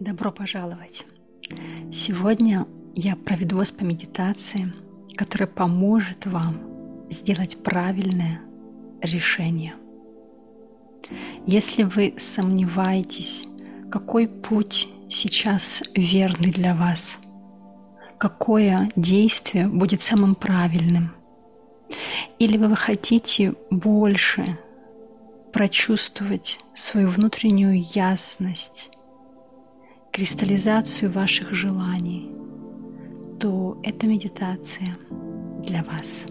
Добро пожаловать! Сегодня я проведу вас по медитации, которая поможет вам сделать правильное решение. Если вы сомневаетесь, какой путь сейчас верный для вас, какое действие будет самым правильным, или вы хотите больше прочувствовать свою внутреннюю ясность, кристаллизацию ваших желаний, то эта медитация для вас.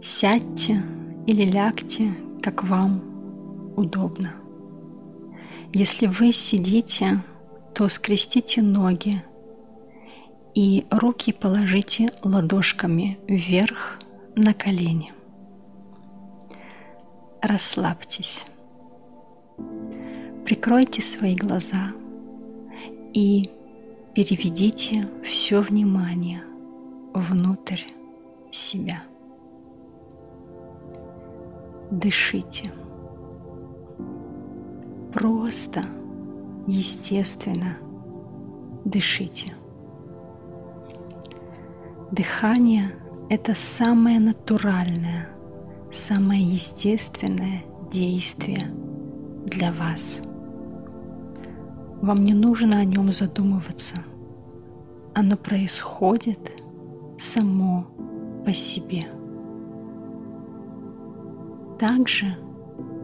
Сядьте или лягте, как вам удобно. Если вы сидите, то скрестите ноги и руки положите ладошками вверх на колени. Расслабьтесь. Прикройте свои глаза и переведите все внимание внутрь себя. Дышите. Просто, естественно, дышите. Дыхание – это самое натуральное, самое естественное действие для вас – вам не нужно о нем задумываться. Оно происходит само по себе. Также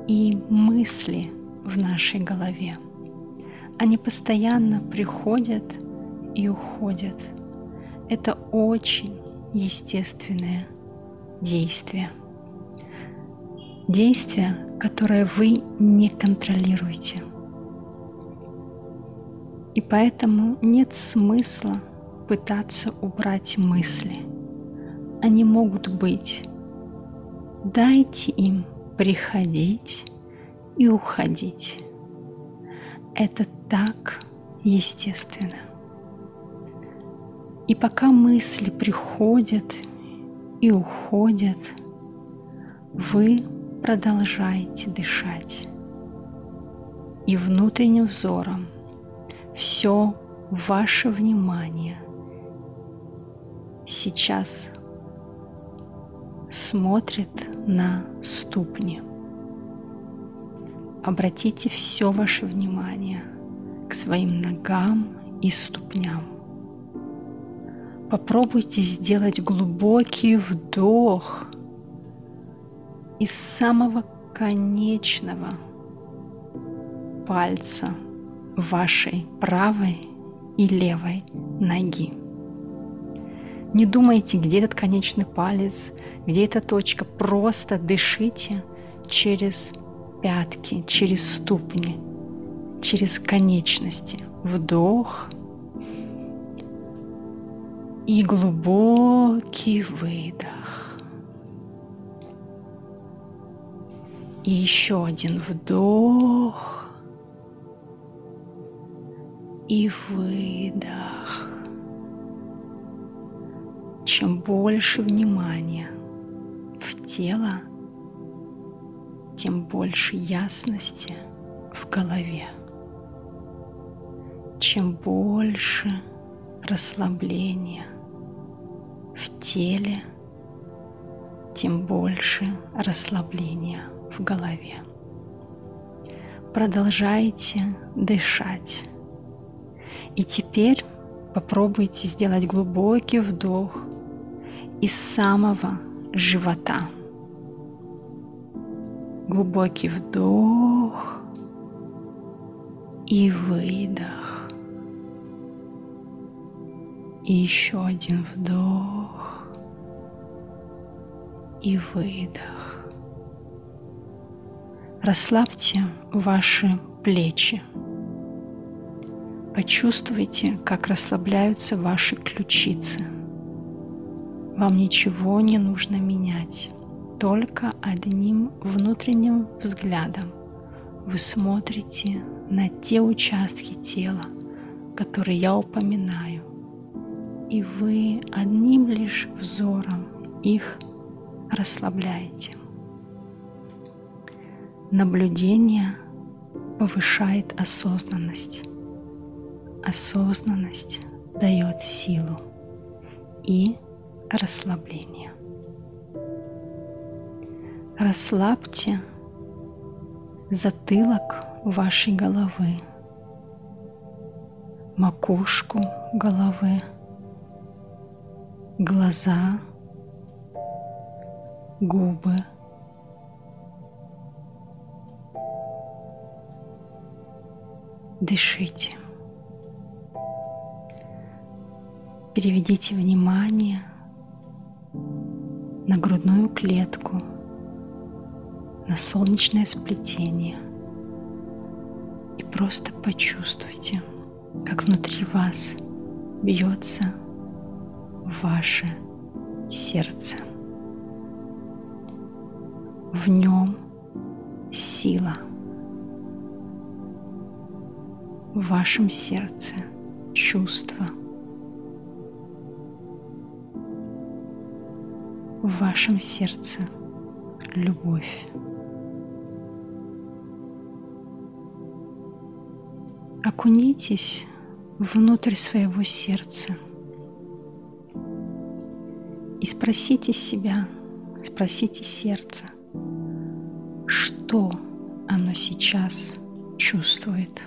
и мысли в нашей голове. Они постоянно приходят и уходят. Это очень естественное действие. Действие, которое вы не контролируете – и поэтому нет смысла пытаться убрать мысли. Они могут быть. Дайте им приходить и уходить. Это так естественно. И пока мысли приходят и уходят, вы продолжаете дышать. И внутренним взором – все ваше внимание сейчас смотрит на ступни. Обратите все ваше внимание к своим ногам и ступням. Попробуйте сделать глубокий вдох из самого конечного пальца – вашей правой и левой ноги. Не думайте, где этот конечный палец, где эта точка. Просто дышите через пятки, через ступни, через конечности. Вдох и глубокий выдох. И еще один вдох и выдох. Чем больше внимания в тело, тем больше ясности в голове. Чем больше расслабления в теле, тем больше расслабления в голове. Продолжайте дышать и теперь попробуйте сделать глубокий вдох из самого живота. Глубокий вдох и выдох. И еще один вдох и выдох. Расслабьте ваши плечи. Почувствуйте, как расслабляются ваши ключицы. Вам ничего не нужно менять, только одним внутренним взглядом вы смотрите на те участки тела, которые я упоминаю, и вы одним лишь взором их расслабляете. Наблюдение повышает осознанность. Осознанность дает силу и расслабление. Расслабьте затылок вашей головы, макушку головы, глаза, губы. Дышите. Переведите внимание на грудную клетку, на солнечное сплетение и просто почувствуйте, как внутри вас бьется ваше сердце. В нем сила. В вашем сердце чувство. В вашем сердце любовь. Окунитесь внутрь своего сердца и спросите себя, спросите сердце, что оно сейчас чувствует.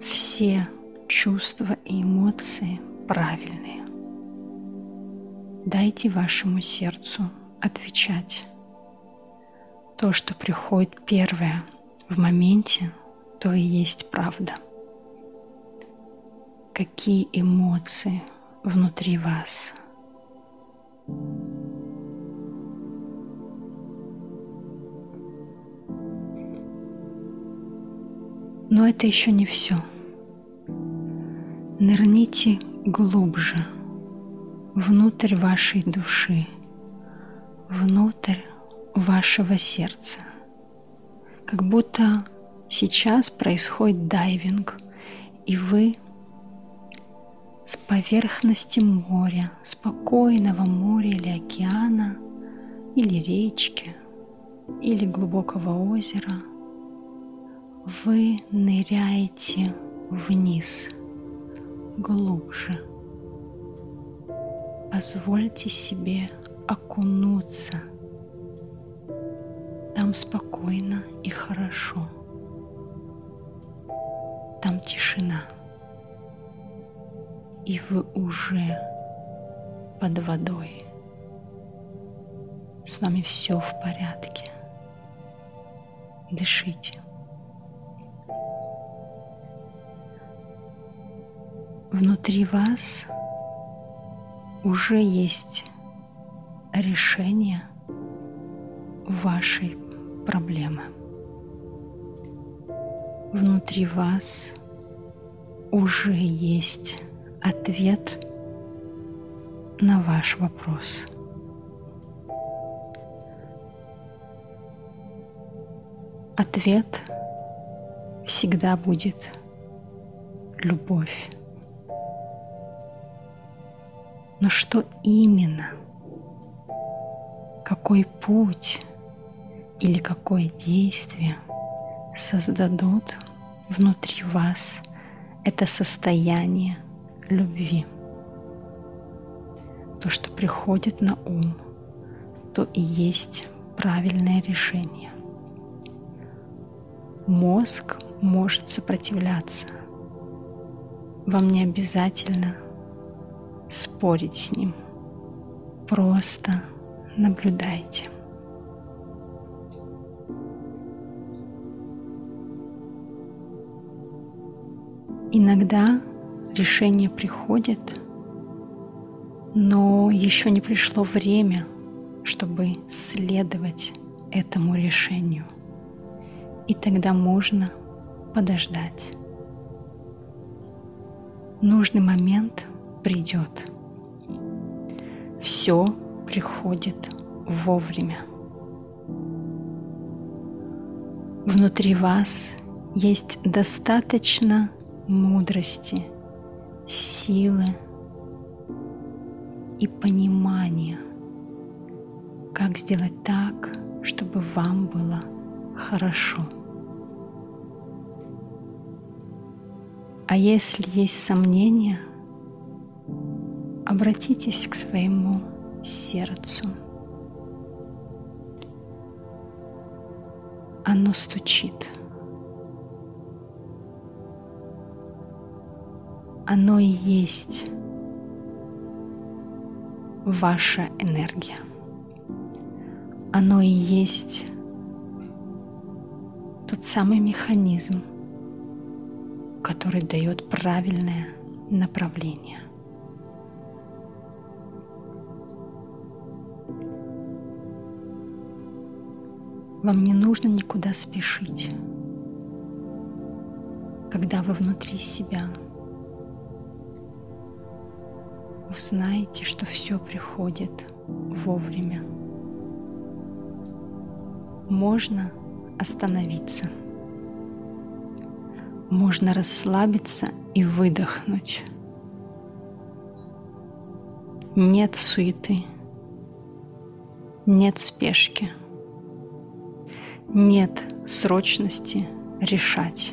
Все чувства и эмоции правильные. Дайте вашему сердцу отвечать. То, что приходит первое в моменте, то и есть правда. Какие эмоции внутри вас? Но это еще не все. Нырните глубже – внутрь вашей души, внутрь вашего сердца. Как будто сейчас происходит дайвинг, и вы с поверхности моря, спокойного моря или океана, или речки, или глубокого озера, вы ныряете вниз, глубже – позвольте себе окунуться. Там спокойно и хорошо. Там тишина. И вы уже под водой. С вами все в порядке. Дышите. Внутри вас уже есть решение вашей проблемы. Внутри вас уже есть ответ на ваш вопрос. Ответ всегда будет любовь. Но что именно? Какой путь или какое действие создадут внутри вас это состояние любви? То, что приходит на ум, то и есть правильное решение. Мозг может сопротивляться. Вам не обязательно спорить с ним. Просто наблюдайте. Иногда решение приходит, но еще не пришло время, чтобы следовать этому решению. И тогда можно подождать. Нужный момент придет. Все приходит вовремя. Внутри вас есть достаточно мудрости, силы и понимания, как сделать так, чтобы вам было хорошо. А если есть сомнения, обратитесь к своему сердцу. Оно стучит. Оно и есть ваша энергия. Оно и есть тот самый механизм, который дает правильное направление. Вам не нужно никуда спешить, когда вы внутри себя. Вы знаете, что все приходит вовремя. Можно остановиться. Можно расслабиться и выдохнуть. Нет суеты, нет спешки, нет срочности решать.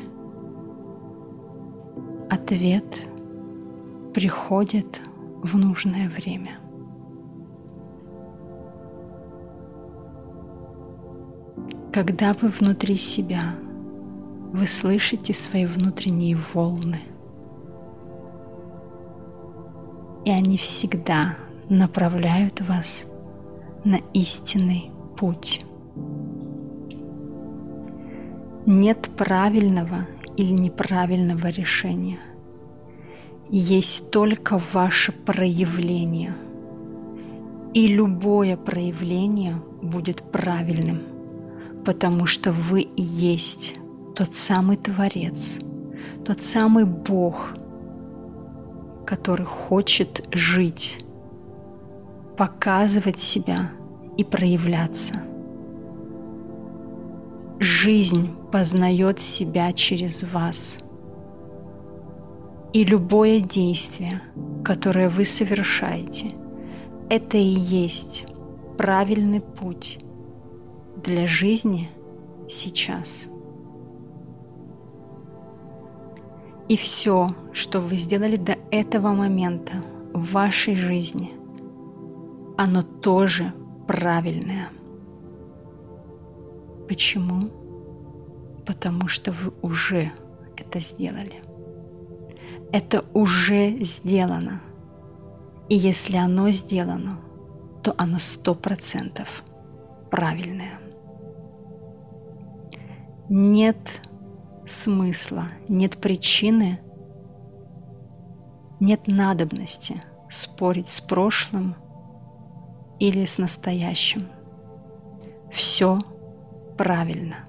Ответ приходит в нужное время. Когда вы внутри себя, вы слышите свои внутренние волны. И они всегда направляют вас на истинный путь. Нет правильного или неправильного решения. Есть только ваше проявление. И любое проявление будет правильным – потому что вы и есть тот самый Творец, тот самый Бог, который хочет жить, показывать себя и проявляться. Жизнь познает себя через вас. И любое действие, которое вы совершаете, это и есть правильный путь для жизни сейчас. И все, что вы сделали до этого момента в вашей жизни, оно тоже правильное. Почему? Потому что вы уже это сделали. Это уже сделано. И если оно сделано, то оно сто процентов правильное нет смысла, нет причины, нет надобности спорить с прошлым или с настоящим. Все правильно.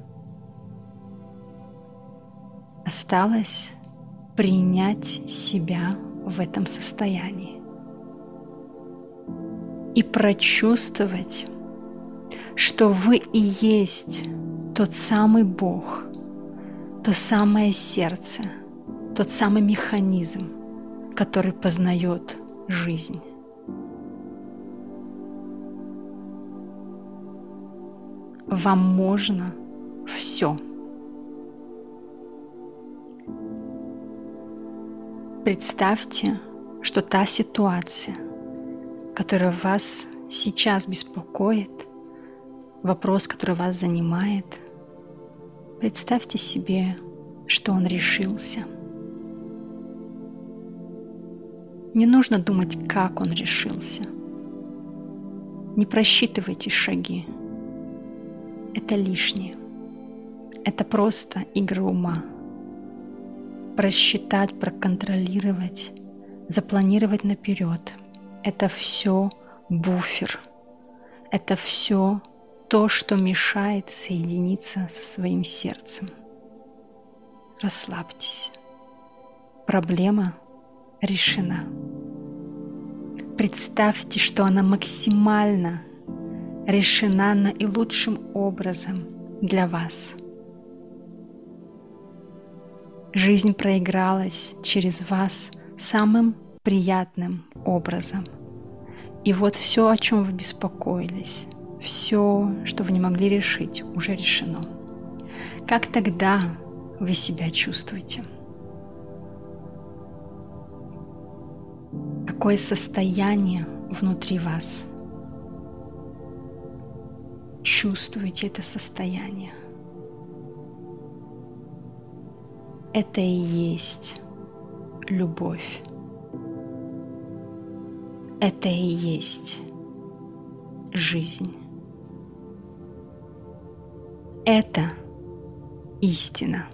Осталось принять себя в этом состоянии и прочувствовать, что вы и есть тот самый Бог, то самое сердце, тот самый механизм, который познает жизнь. Вам можно все. Представьте, что та ситуация, которая вас сейчас беспокоит, вопрос, который вас занимает, представьте себе, что он решился. Не нужно думать, как он решился. Не просчитывайте шаги. Это лишнее. Это просто игра ума. Просчитать, проконтролировать, запланировать наперед. Это все буфер. Это все то, что мешает соединиться со своим сердцем. Расслабьтесь. Проблема решена. Представьте, что она максимально решена наилучшим образом для вас. Жизнь проигралась через вас самым приятным образом. И вот все, о чем вы беспокоились, все, что вы не могли решить, уже решено. Как тогда вы себя чувствуете? Какое состояние внутри вас? Чувствуете это состояние? Это и есть любовь. Это и есть жизнь. Это истина.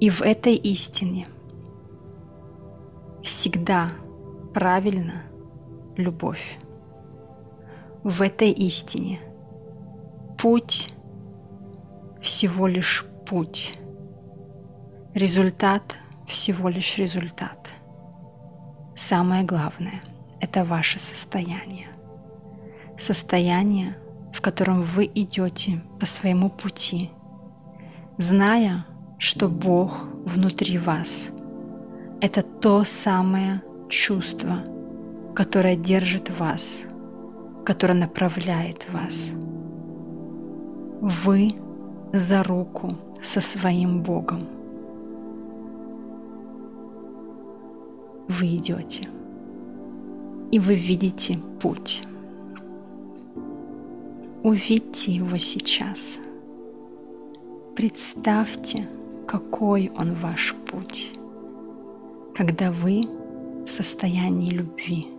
И в этой истине всегда правильно любовь. В этой истине путь всего лишь путь. Результат всего лишь результат. Самое главное – это ваше состояние. Состояние, в котором вы идете по своему пути, зная, что Бог внутри вас – это то самое чувство, которое держит вас, которое направляет вас. Вы за руку со своим Богом. Вы идете, и вы видите путь. Увидьте его сейчас. Представьте, какой он ваш путь, когда вы в состоянии любви,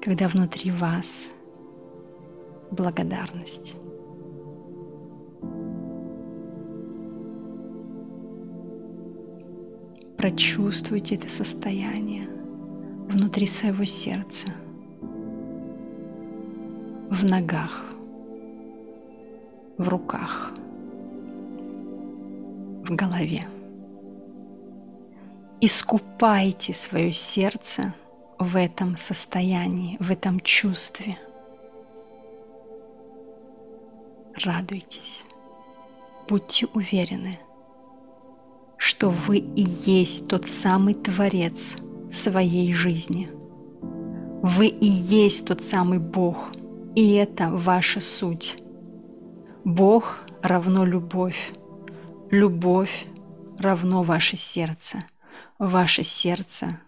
когда внутри вас благодарность. Прочувствуйте это состояние внутри своего сердца, в ногах, в руках, в голове. Искупайте свое сердце в этом состоянии, в этом чувстве. Радуйтесь, будьте уверены – что вы и есть тот самый Творец своей жизни. Вы и есть тот самый Бог, и это ваша суть. Бог равно любовь, любовь равно ваше сердце, ваше сердце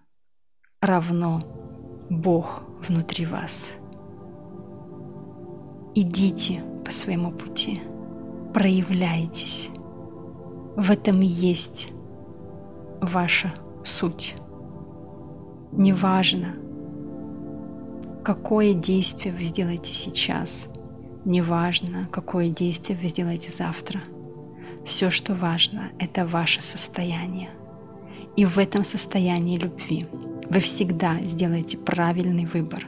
равно Бог внутри вас. Идите по своему пути, проявляйтесь, в этом и есть ваша суть. Неважно, какое действие вы сделаете сейчас, неважно, какое действие вы сделаете завтра. Все, что важно, это ваше состояние. И в этом состоянии любви вы всегда сделаете правильный выбор.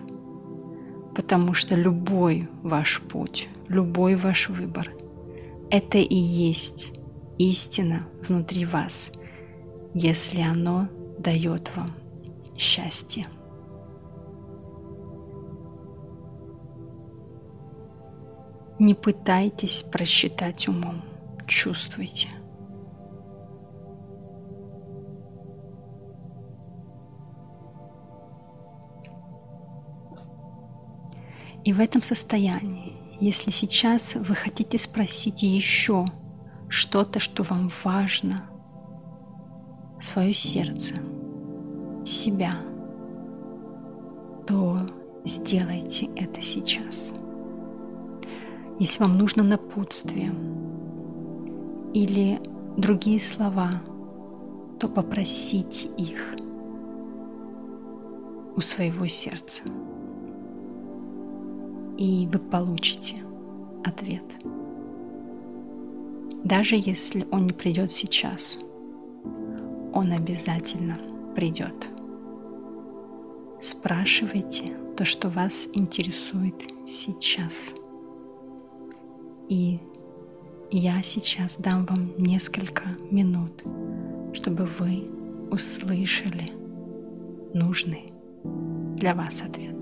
Потому что любой ваш путь, любой ваш выбор – это и есть истина внутри вас, если оно дает вам счастье. Не пытайтесь просчитать умом, чувствуйте. И в этом состоянии, если сейчас вы хотите спросить еще что-то, что вам важно, свое сердце, себя, то сделайте это сейчас. Если вам нужно напутствие или другие слова, то попросите их у своего сердца. И вы получите ответ даже если он не придет сейчас, он обязательно придет. Спрашивайте то, что вас интересует сейчас. И я сейчас дам вам несколько минут, чтобы вы услышали нужный для вас ответ.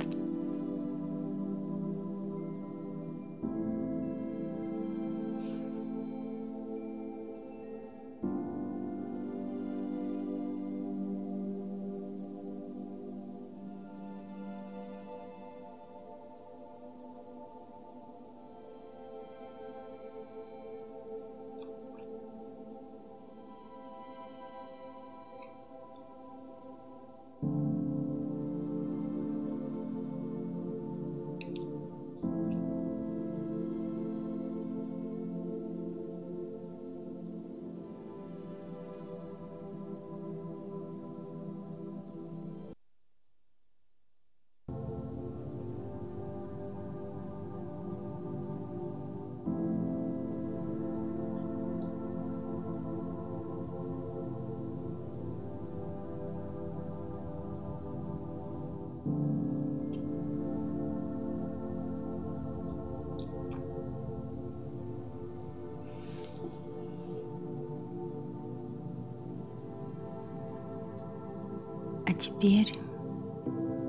Теперь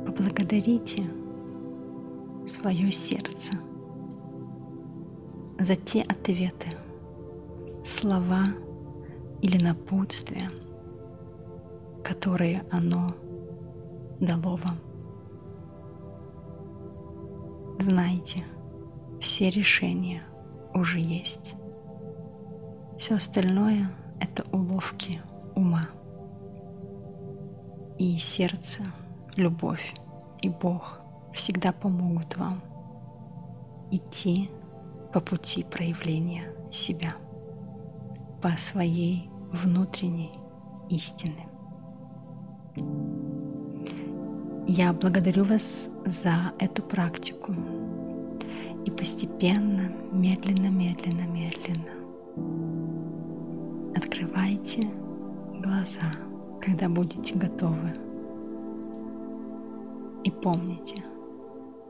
поблагодарите свое сердце за те ответы, слова или напутствия, которые оно дало вам. Знайте, все решения уже есть. Все остальное — это уловки ума. И сердце, любовь и Бог всегда помогут вам идти по пути проявления себя, по своей внутренней истины. Я благодарю вас за эту практику. И постепенно, медленно, медленно, медленно открывайте глаза, когда будете готовы. И помните,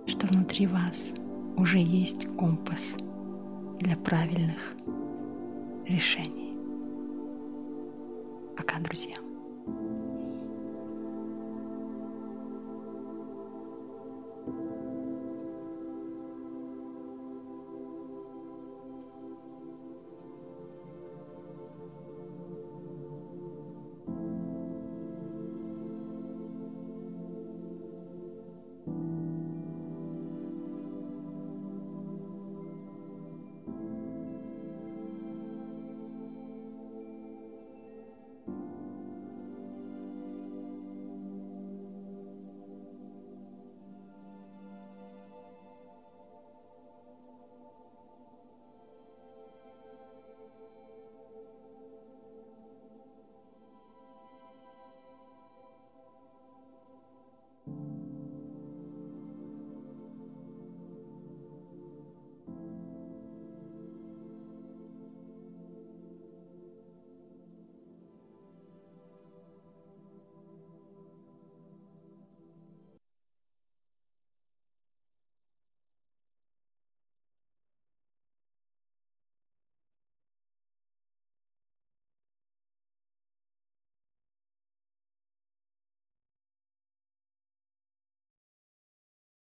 что внутри вас уже есть компас для правильных решений. Пока, друзья.